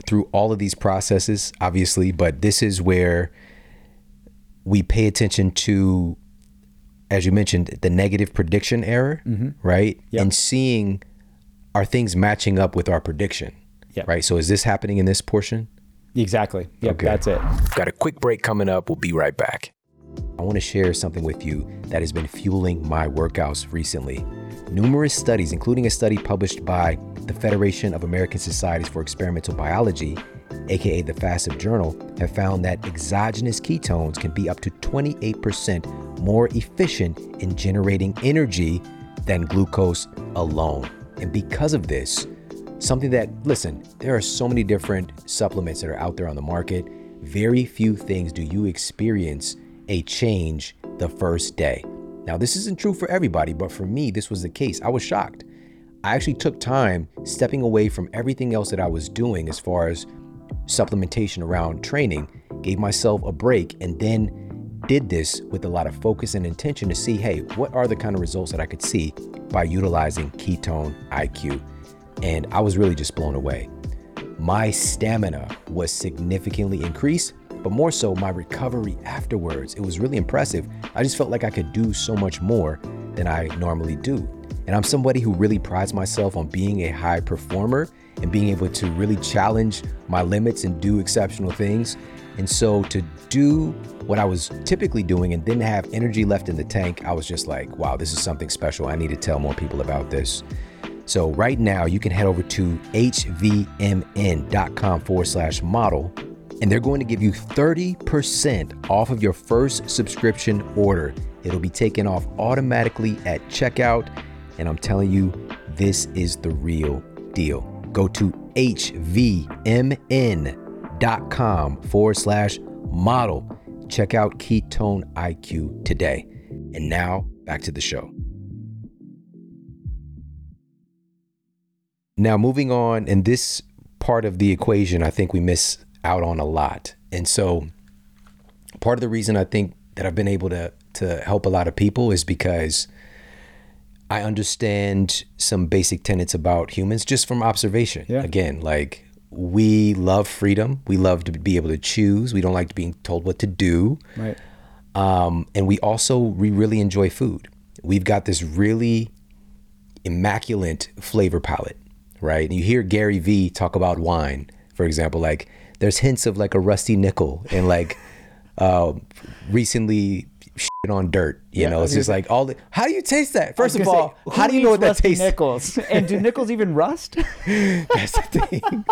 through all of these processes, obviously, but this is where we pay attention to, as you mentioned, the negative prediction error, mm-hmm. right? Yep. And seeing are things matching up with our prediction, Yep. right? So is this happening in this portion? Exactly. Yep, Okay. that's it. Got a quick break coming up. We'll be right back. I want to share something with you that has been fueling my workouts recently. Numerous studies, including a study published by the Federation of American Societies for Experimental Biology, aka the FASEB Journal, have found that exogenous ketones can be up to 28% more efficient in generating energy than glucose alone. And because of this, something that, listen, there are so many different supplements that are out there on the market. Very few things do you experience a change the first day. Now, this isn't true for everybody, but for me, this was the case. I was shocked. I actually took time stepping away from everything else that I was doing as far as supplementation around training, gave myself a break, and then did this with a lot of focus and intention to see hey, what are the kind of results that I could see by utilizing ketone IQ? And I was really just blown away. My stamina was significantly increased, but more so my recovery afterwards. It was really impressive. I just felt like I could do so much more than I normally do. And I'm somebody who really prides myself on being a high performer and being able to really challenge my limits and do exceptional things. And so to do what I was typically doing and then have energy left in the tank, I was just like, wow, this is something special. I need to tell more people about this. So right now you can head over to hvmn.com forward slash model and they're going to give you 30% off of your first subscription order. It'll be taken off automatically at checkout. And I'm telling you, this is the real deal. Go to hvmn.com forward slash model. Check out Ketone IQ today. And now back to the show. Now, moving on, and this part of the equation, I think we miss out on a lot. And so, part of the reason I think that I've been able to to help a lot of people is because I understand some basic tenets about humans just from observation. Yeah. Again, like we love freedom, we love to be able to choose. We don't like being told what to do. Right. Um, and we also we really enjoy food. We've got this really immaculate flavor palate, right? And you hear Gary Vee talk about wine, for example, like there's hints of like a rusty nickel and like uh, recently shit on dirt. You Yeah, know, it's just like all the. How do you taste that? First of I was gonna all, say, how do you know what that tastes? Nickels? and do nickels even rust? That's the thing.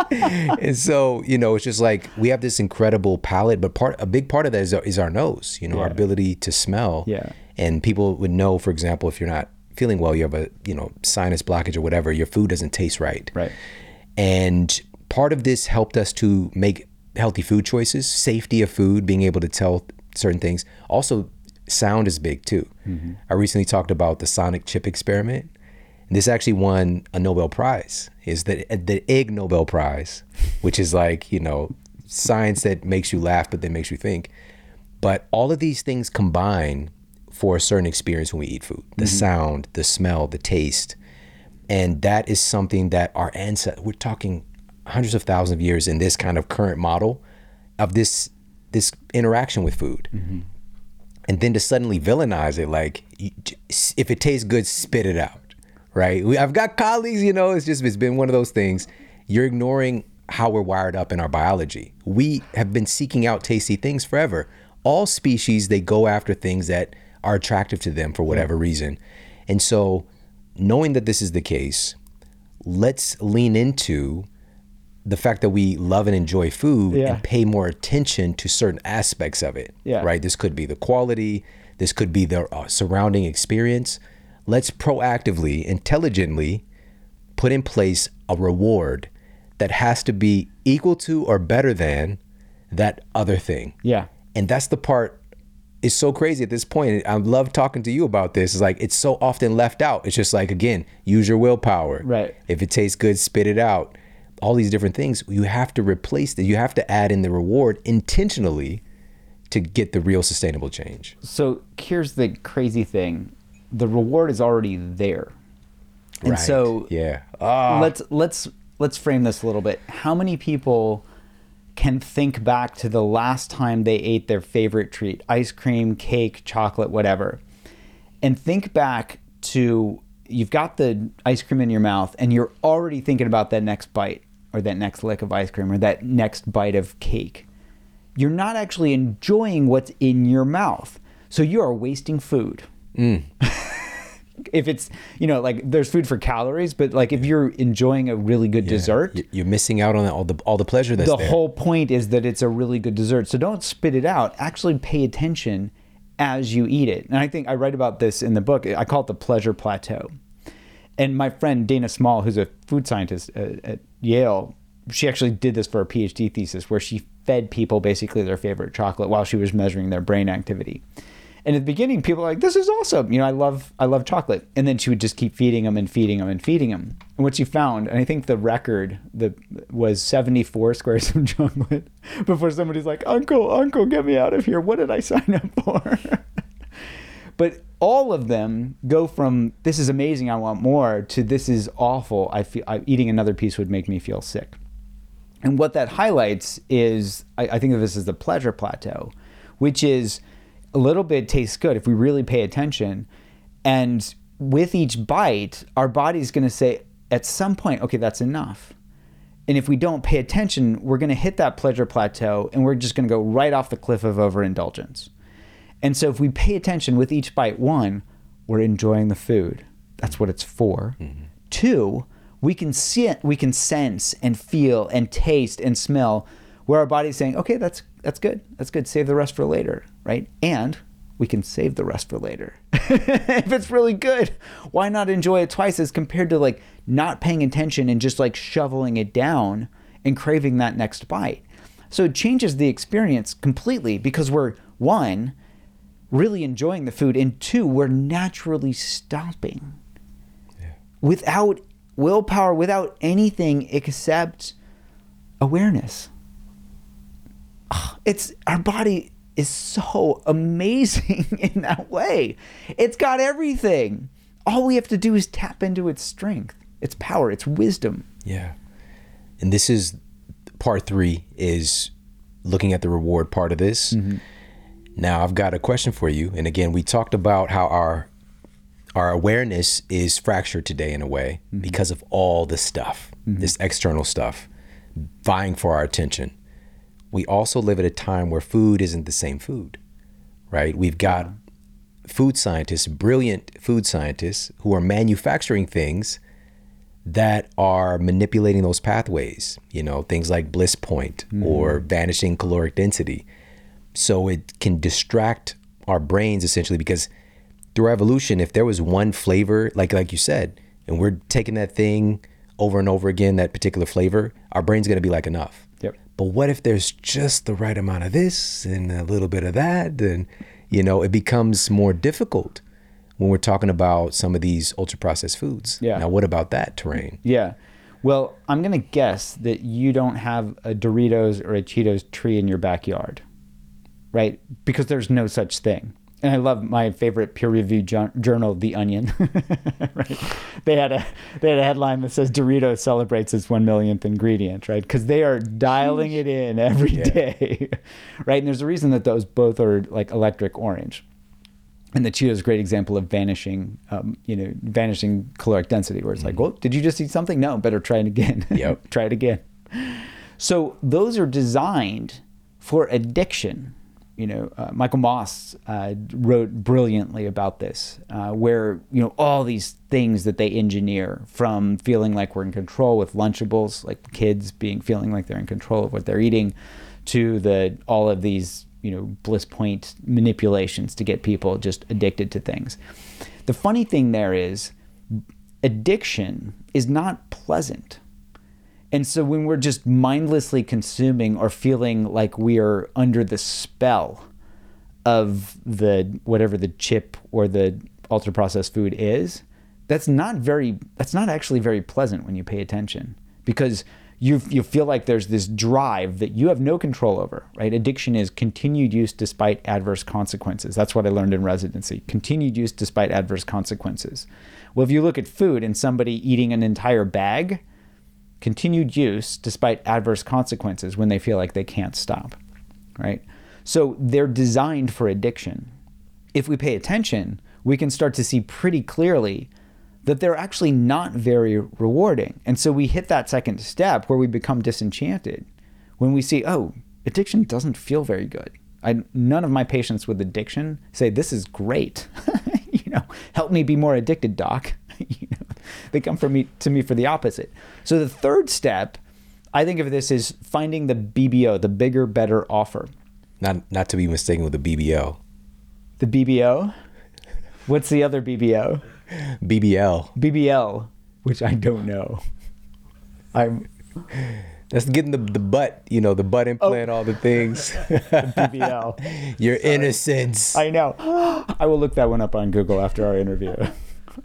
and so, you know, it's just like we have this incredible palate, but part a big part of that is, is our nose, you know, our ability to smell. Yeah. And people would know, for example, if you're not feeling well, you have a, you know, sinus blockage or whatever, your food doesn't taste right. Right. And part of this helped us to make healthy food choices, safety of food, being able to tell certain things. Also, sound is big too. Mm-hmm. I recently talked about the sonic chip experiment. And this actually won a Nobel Prize. Is the the Ig Nobel Prize, which is like you know science that makes you laugh but then makes you think. But all of these things combine for a certain experience when we eat food: the mm-hmm. sound, the smell, the taste, and that is something that our ancestors. We're talking hundreds of thousands of years in this kind of current model of this this interaction with food mm-hmm. and then to suddenly villainize it like if it tastes good spit it out right? We, I've got colleagues, you know, it's just it's been one of those things. You're ignoring how we're wired up in our biology. We have been seeking out tasty things forever. All species they go after things that are attractive to them for whatever mm. reason. And so, knowing that this is the case, let's lean into the fact that we love and enjoy food Yeah. and pay more attention to certain aspects of it. Yeah. Right? This could be the quality, this could be the uh, surrounding experience. Let's proactively, intelligently put in place a reward that has to be equal to or better than that other thing. Yeah. And that's the part is so crazy at this point. I love talking to you about this. It's like it's so often left out. It's just like again, use your willpower. Right. If it tastes good, spit it out. All these different things. You have to replace that. You have to add in the reward intentionally to get the real sustainable change. So here's the crazy thing: the reward is already there, and Right. so yeah. Ah. let's let's let's frame this a little bit. How many people can think back to the last time they ate their favorite treat, ice cream, cake, chocolate, whatever, and think back to you've got the ice cream in your mouth and you're already thinking about that next bite or that next lick of ice cream or that next bite of cake. You're not actually enjoying what's in your mouth. So you are wasting food. Mm. If it's you know like there's food for calories but like if you're enjoying a really good dessert You're missing out on all the all the pleasure that's the there. whole point is that it's a really good dessert. So don't spit it out. Actually pay attention as you eat it. And i think i write about this in the book. I call it the pleasure plateau and my friend dana small who's a food scientist at, at yale she actually did this for a phd thesis where she fed people basically their favorite chocolate while she was measuring their brain activity. And at the beginning people were like this is awesome. You know i love i love chocolate. And then she would just keep feeding them and feeding them and feeding them and what she found and i think the record the was 74 squares of chocolate before somebody's like uncle uncle get me out of here. What did i sign up for but all of them go from this is amazing i want more to this is awful i feel I, eating another piece would make me feel sick and what that highlights is I, I think of this as the pleasure plateau, which is a little bit tastes good if we really pay attention. And with each bite, our body's going to say at some point, okay, that's enough. And if we don't pay attention, we're going to hit that pleasure plateau and we're just going to go right off the cliff of overindulgence. And so if we pay attention with each bite, one, we're enjoying the food. That's what it's for. Mm-hmm. Two, we can see it, we can sense and feel and taste and smell where our body's saying, okay, that's that's good. That's good. Save the rest for later, right? And we can save the rest for later. if it's really good, why not enjoy it twice as compared to like not paying attention and just like shoveling it down and craving that next bite? So it changes the experience completely because we're one, really enjoying the food, and two, we're naturally stopping without willpower, without anything except awareness. It's our body is so amazing in that way. It's got everything. All we have to do is tap into its strength, its power, its wisdom. Yeah. And this is part three is looking at the reward part of this. Mm-hmm. Now I've got a question for you. And again, we talked about how our our awareness is fractured today in a way mm-hmm. because of all the stuff, mm-hmm. this external stuff, vying for our attention. We also live at a time where food isn't the same food, right? We've got food scientists, brilliant food scientists, who are manufacturing things that are manipulating those pathways, you know, things like bliss point mm-hmm. or vanishing caloric density. So it can distract our brains essentially because through evolution, if there was one flavor, like like you said, and we're taking that thing over and over again, that particular flavor, our brain's gonna be like enough. Yep. But what if there's just the right amount of this and a little bit of that? Then, you know, it becomes more difficult when we're talking about some of these ultra processed foods. Yeah. Now, what about that terrain? Yeah. Well, I'm going to guess that you don't have a Doritos or a Cheetos tree in your backyard, right? Because there's no such thing. And I love my favorite peer-reviewed journal, The Onion. right? They had a they had a headline that says Doritos celebrates its one millionth ingredient, right? Because they are dialing it in every day, right? And there's a reason that those both are like electric orange. and the Cheeto is a great example of vanishing, um, you know, vanishing caloric density, where it's like, well, did you just eat something? No, better try it again. Yep. try it again. So those are designed for addiction. You know, uh, Michael Moss uh, wrote brilliantly about this, uh, where you know all these things that they engineer from feeling like we're in control with Lunchables, like kids being feeling like they're in control of what they're eating, to the all of these you know bliss point manipulations to get people just addicted to things. The funny thing there is, addiction is not pleasant. And so when we're just mindlessly consuming or feeling like we are under the spell of the whatever the chip or the ultra processed food is, that's not very that's not actually very pleasant when you pay attention because you you feel like there's this drive that you have no control over, right? Addiction is continued use despite adverse consequences. That's what I learned in residency. Continued use despite adverse consequences. Well, if you look at food and somebody eating an entire bag, continued use despite adverse consequences when they feel like they can't stop, right? So they're designed for addiction. If we pay attention, we can start to see pretty clearly that they're actually not very rewarding. And so we hit that second step where we become disenchanted when we see, oh, addiction doesn't feel very good. I, none of my patients with addiction say, this is great. you know, help me be more addicted, doc. you know, they come from me to me for the opposite. So the third step, I think of this as finding the BBO, the bigger, better offer. Not not to be mistaken with the BBO. The BBO. What's the other BBO? BBL. BBL, which I don't know. I'm That's getting the the butt, you know, the butt oh. implant, all the things. BBL. Your innocence. I know. I will look that one up on Google after our interview.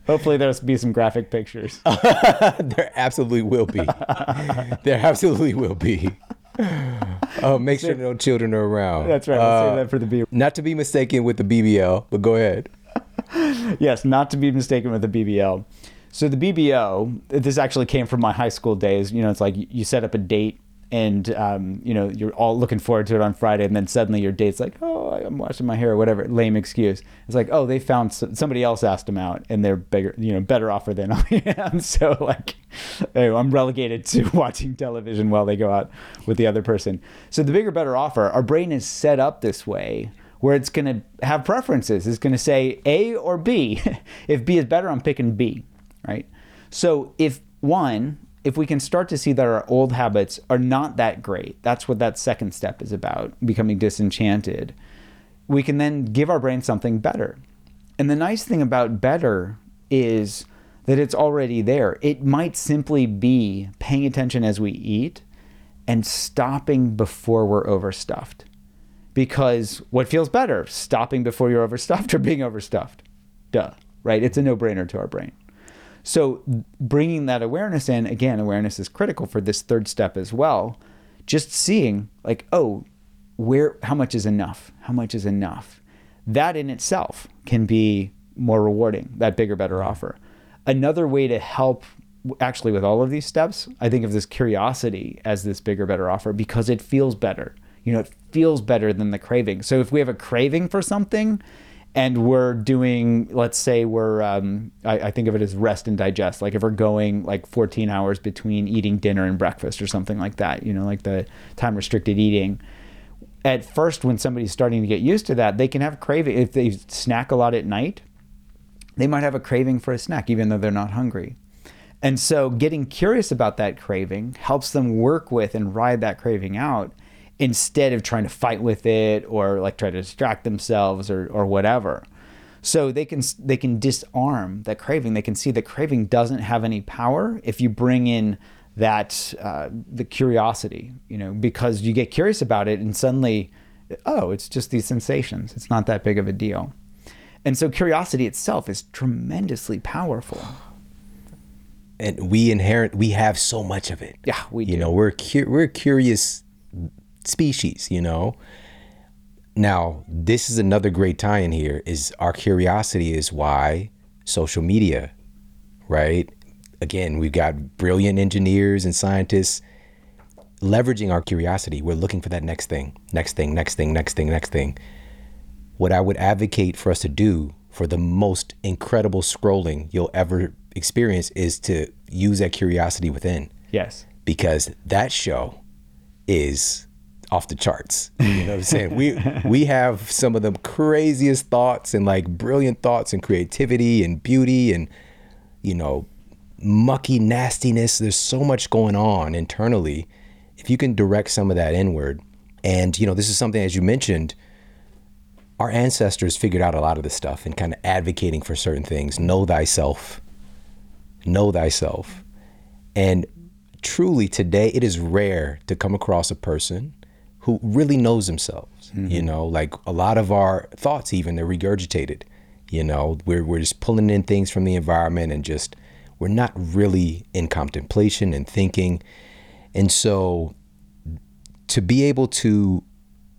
Hopefully, there'll be some graphic pictures. there absolutely will be. there absolutely will be. Oh, make sure no children are around. That's right. Uh, save that for the B. Not to be mistaken with the BBL, but go ahead. Yes, not to be mistaken with the BBL. So the BBO, this actually came from my high school days. You know, it's like you set up a date and um, you know you're all looking forward to it on Friday, and then suddenly your date's like, oh, I'm washing my hair or whatever, lame excuse. It's like, oh, they found s- somebody else asked them out, and they're bigger, you know, better offer than I am. So like, I'm relegated to watching television while they go out with the other person. So the bigger, better offer. Our brain is set up this way where it's going to have preferences. It's going to say A or B. if B is better, I'm picking B, right? So if one, if we can start to see that our old habits are not that great, that's what that second step is about, becoming disenchanted. We can then give our brain something better. And the nice thing about better is that it's already there. It might simply be paying attention as we eat and stopping before we're overstuffed because what feels better stopping before you're overstuffed or being overstuffed duh right it's a no-brainer to our brain so bringing that awareness in again awareness is critical for this third step as well. Just seeing like oh where how much is enough? How much is enough? That in itself can be more rewarding that bigger better offer. Another way to help actually with all of these steps i think of this curiosity as this bigger better offer because it feels better. You know it feels better than the craving. So if we have a craving for something and we're doing let's say we're um, I, I think of it as rest and digest. Like if we're going like 14 hours between eating dinner and breakfast or something like that you know like the time restricted eating. At first when somebody's starting to get used to that they can have craving if they snack a lot at night they might have a craving for a snack even though they're not hungry. And so getting curious about that craving helps them work with and ride that craving out instead of trying to fight with it or like try to distract themselves or, or whatever. So they can they can disarm that craving. They can see that craving doesn't have any power if you bring in that uh, the curiosity, you know, because you get curious about it and suddenly, oh, it's just these sensations. It's not that big of a deal. And so curiosity itself is tremendously powerful. And we inherent we have so much of it. Yeah, we You do. know, we're cu- we're curious species, you know. Now, this is another great tie in here is our curiosity is why social media, right? Again, we've got brilliant engineers and scientists leveraging our curiosity. We're looking for that next thing, next thing, next thing, next thing, next thing. What I would advocate for us to do for the most incredible scrolling you'll ever experience is to use that curiosity within Yes. because that show is off the charts. You know what I'm saying? we we have some of the craziest thoughts and like brilliant thoughts and creativity and beauty and you know mucky nastiness. There's so much going on internally. If you can direct some of that inward, and you know this is something as you mentioned, our ancestors figured out a lot of this stuff and kind of advocating for certain things. Know thyself. Know thyself. And truly today it is rare to come across a person who really knows themselves you mm-hmm. know? Like a lot of our thoughts even they're regurgitated you know? We're, we're just pulling in things from the environment and just we're not really in contemplation and thinking. And so to be able to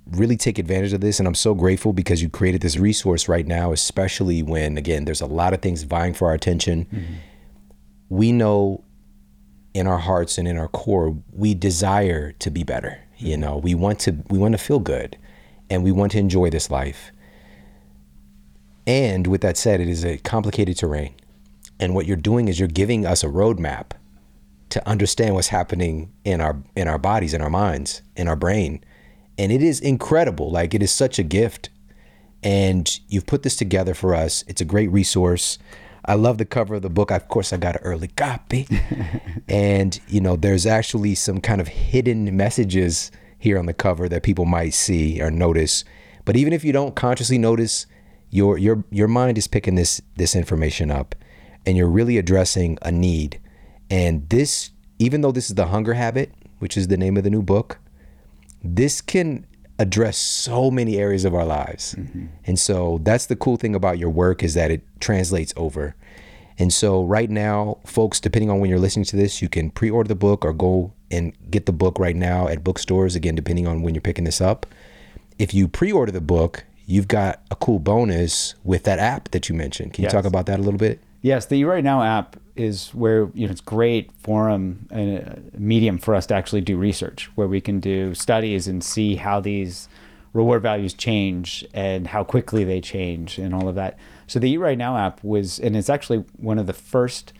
really take advantage of this and i'm so grateful because you created this resource right now especially when again there's a lot of things vying for our attention. Mm-hmm. We know in our hearts and in our core we desire to be better you know we want to we want to feel good and we want to enjoy this life. And with that said it is a complicated terrain. And what you're doing is you're giving us a roadmap to understand what's happening in our in our bodies in our minds in our brain. And it is incredible. Like it is such a gift. And you've put this together for us. It's a great resource i love the cover of the book of course i got an early copy and you know there's actually some kind of hidden messages here on the cover that people might see or notice but even if you don't consciously notice your your your mind is picking this this information up and you're really addressing a need and this even though this is the hunger habit which is the name of the new book this can address so many areas of our lives. Mm-hmm. And so that's the cool thing about your work is that it translates over. And so right now, folks, depending on when you're listening to this, you can pre-order the book or go and get the book right now at bookstores again depending on when you're picking this up. If you pre-order the book, you've got a cool bonus with that app that you mentioned. Can you Yes. talk about that a little bit? Yes, the Right Now app is where you know it's great forum and medium for us to actually do research, where we can do studies and see how these reward values change and how quickly they change and all of that. So the Eat Right Now app was, and it's actually one of the first,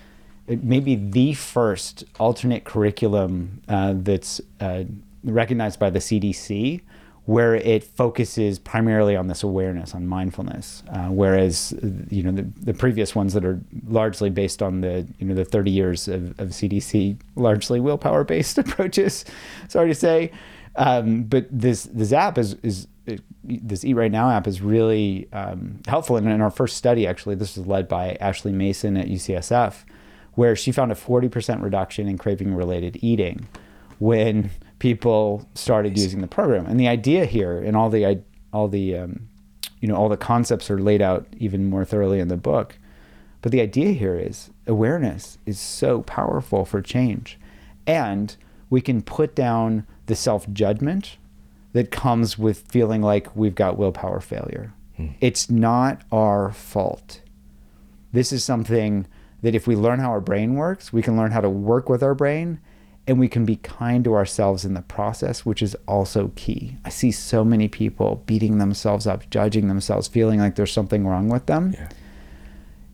maybe the first alternate curriculum uh, that's uh, recognized by the CDC where it focuses primarily on this awareness, on mindfulness, uh, whereas you know the, the previous ones that are largely based on the you know the 30 years of, of CDC, largely willpower based approaches. Sorry to say, um, but this this app is is this Eat Right Now app is really um, helpful. And in our first study, actually, this was led by Ashley Mason at UCSF, where she found a 40% reduction in craving related eating when people started using the program. And the idea here, and all the all the um, you know all the concepts are laid out even more thoroughly in the book. But the idea here is awareness is so powerful for change, and we can put down the self judgment that comes with feeling like we've got willpower failure. Hmm. It's not our fault. This is something that if we learn how our brain works, we can learn how to work with our brain and we can be kind to ourselves in the process, which is also key. I see so many people beating themselves up, judging themselves, feeling like there's something wrong with them. Yeah.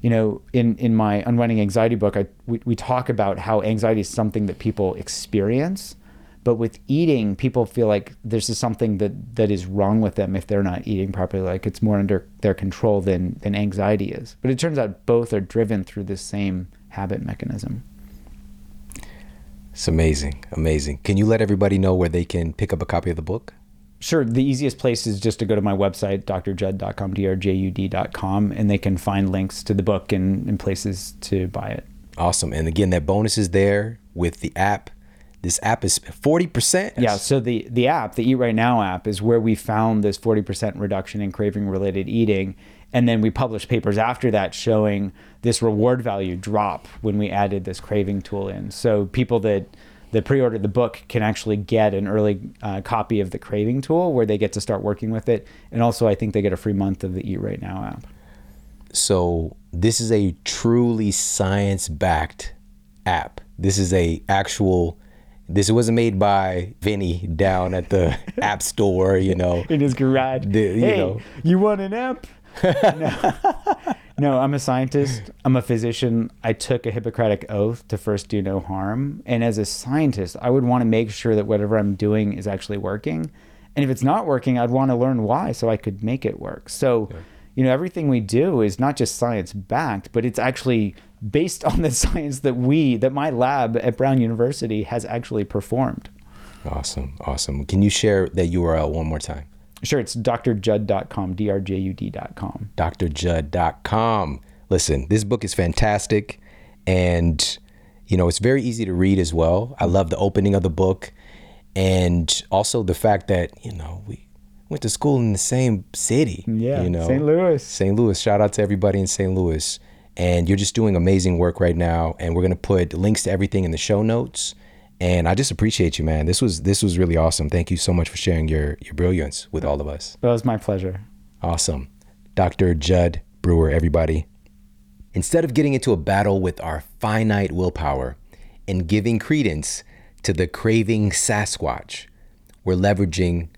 You know, in, in my Unwinding Anxiety book, I, we, we talk about how anxiety is something that people experience. But with eating, people feel like there's just something that, that is wrong with them if they're not eating properly. Like it's more under their control than, than anxiety is. But it turns out both are driven through the same habit mechanism. It's amazing, amazing. Can you let everybody know where they can pick up a copy of the book? Sure, the easiest place is just to go to my website, drjud.com, drjud.com, and they can find links to the book and, and places to buy it. Awesome. And again, that bonus is there with the app. This app is 40%. Yeah, so the the app, the Eat Right Now app, is where we found this 40% reduction in craving related eating. And then we published papers after that showing this reward value drop when we added this craving tool in. So people that that pre-ordered the book can actually get an early uh, copy of the craving tool where they get to start working with it. And also, I think they get a free month of the Eat Right Now app. So this is a truly science-backed app. This is a actual this wasn't made by Vinny down at the app store, you know. in his garage. The- you hey, know. you want an app? no. no, I'm a scientist. I'm a physician. I took a Hippocratic oath to first do no harm. And as a scientist, I would want to make sure that whatever I'm doing is actually working. And if it's not working, I'd want to learn why so I could make it work. So, you know, everything we do is not just science backed, but it's actually based on the science that we, that my lab at Brown University has actually performed. Awesome. Awesome. Can you share that URL one more time? Sure, it's drjudd.com, drjud.com. drjudd.com. Listen, this book is fantastic and you know, it's very easy to read as well. I love the opening of the book and also the fact that, you know, we went to school in the same city. Yeah, you know. St. Louis. St. Louis. Shout out to everybody in St. Louis. And you're just doing amazing work right now and we're going to put links to everything in the show notes. And I just appreciate you, man. This was this was really awesome. Thank you so much for sharing your your brilliance with all of us. That was my pleasure. Awesome. Dr. Jud Brewer, everybody. Instead of getting into a battle with our finite willpower and giving credence to the craving Sasquatch, we're leveraging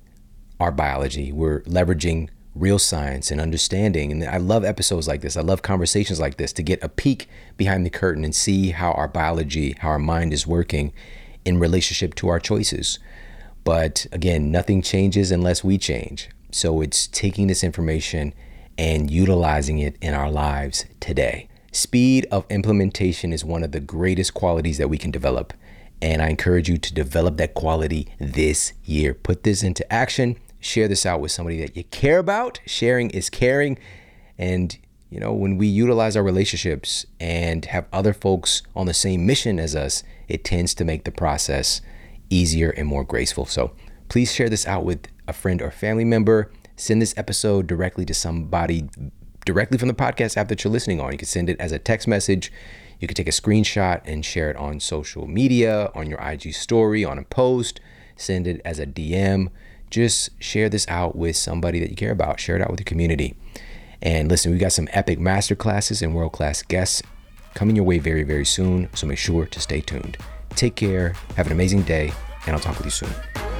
our biology. We're leveraging real science and understanding. And I love episodes like this. I love conversations like this to get a peek behind the curtain and see how our biology, how our mind is working in relationship to our choices. But again, nothing changes unless we change. So it's taking this information and utilizing it in our lives today. Speed of implementation is one of the greatest qualities that we can develop. And I encourage you to develop that quality this year. Put this into action. Share this out with somebody that you care about. Sharing is caring. And, you know, when we utilize our relationships and have other folks on the same mission as us, it tends to make the process easier and more graceful. So please share this out with a friend or family member. Send this episode directly to somebody directly from the podcast app that you're listening on. You can send it as a text message. You can take a screenshot and share it on social media, on your IG story, on a post. Send it as a DM. Just share this out with somebody that you care about. Share it out with your community. And listen, we got some epic masterclasses and world class guests coming your way very, very soon. So make sure to stay tuned. Take care. Have an amazing day. And I'll talk with you soon.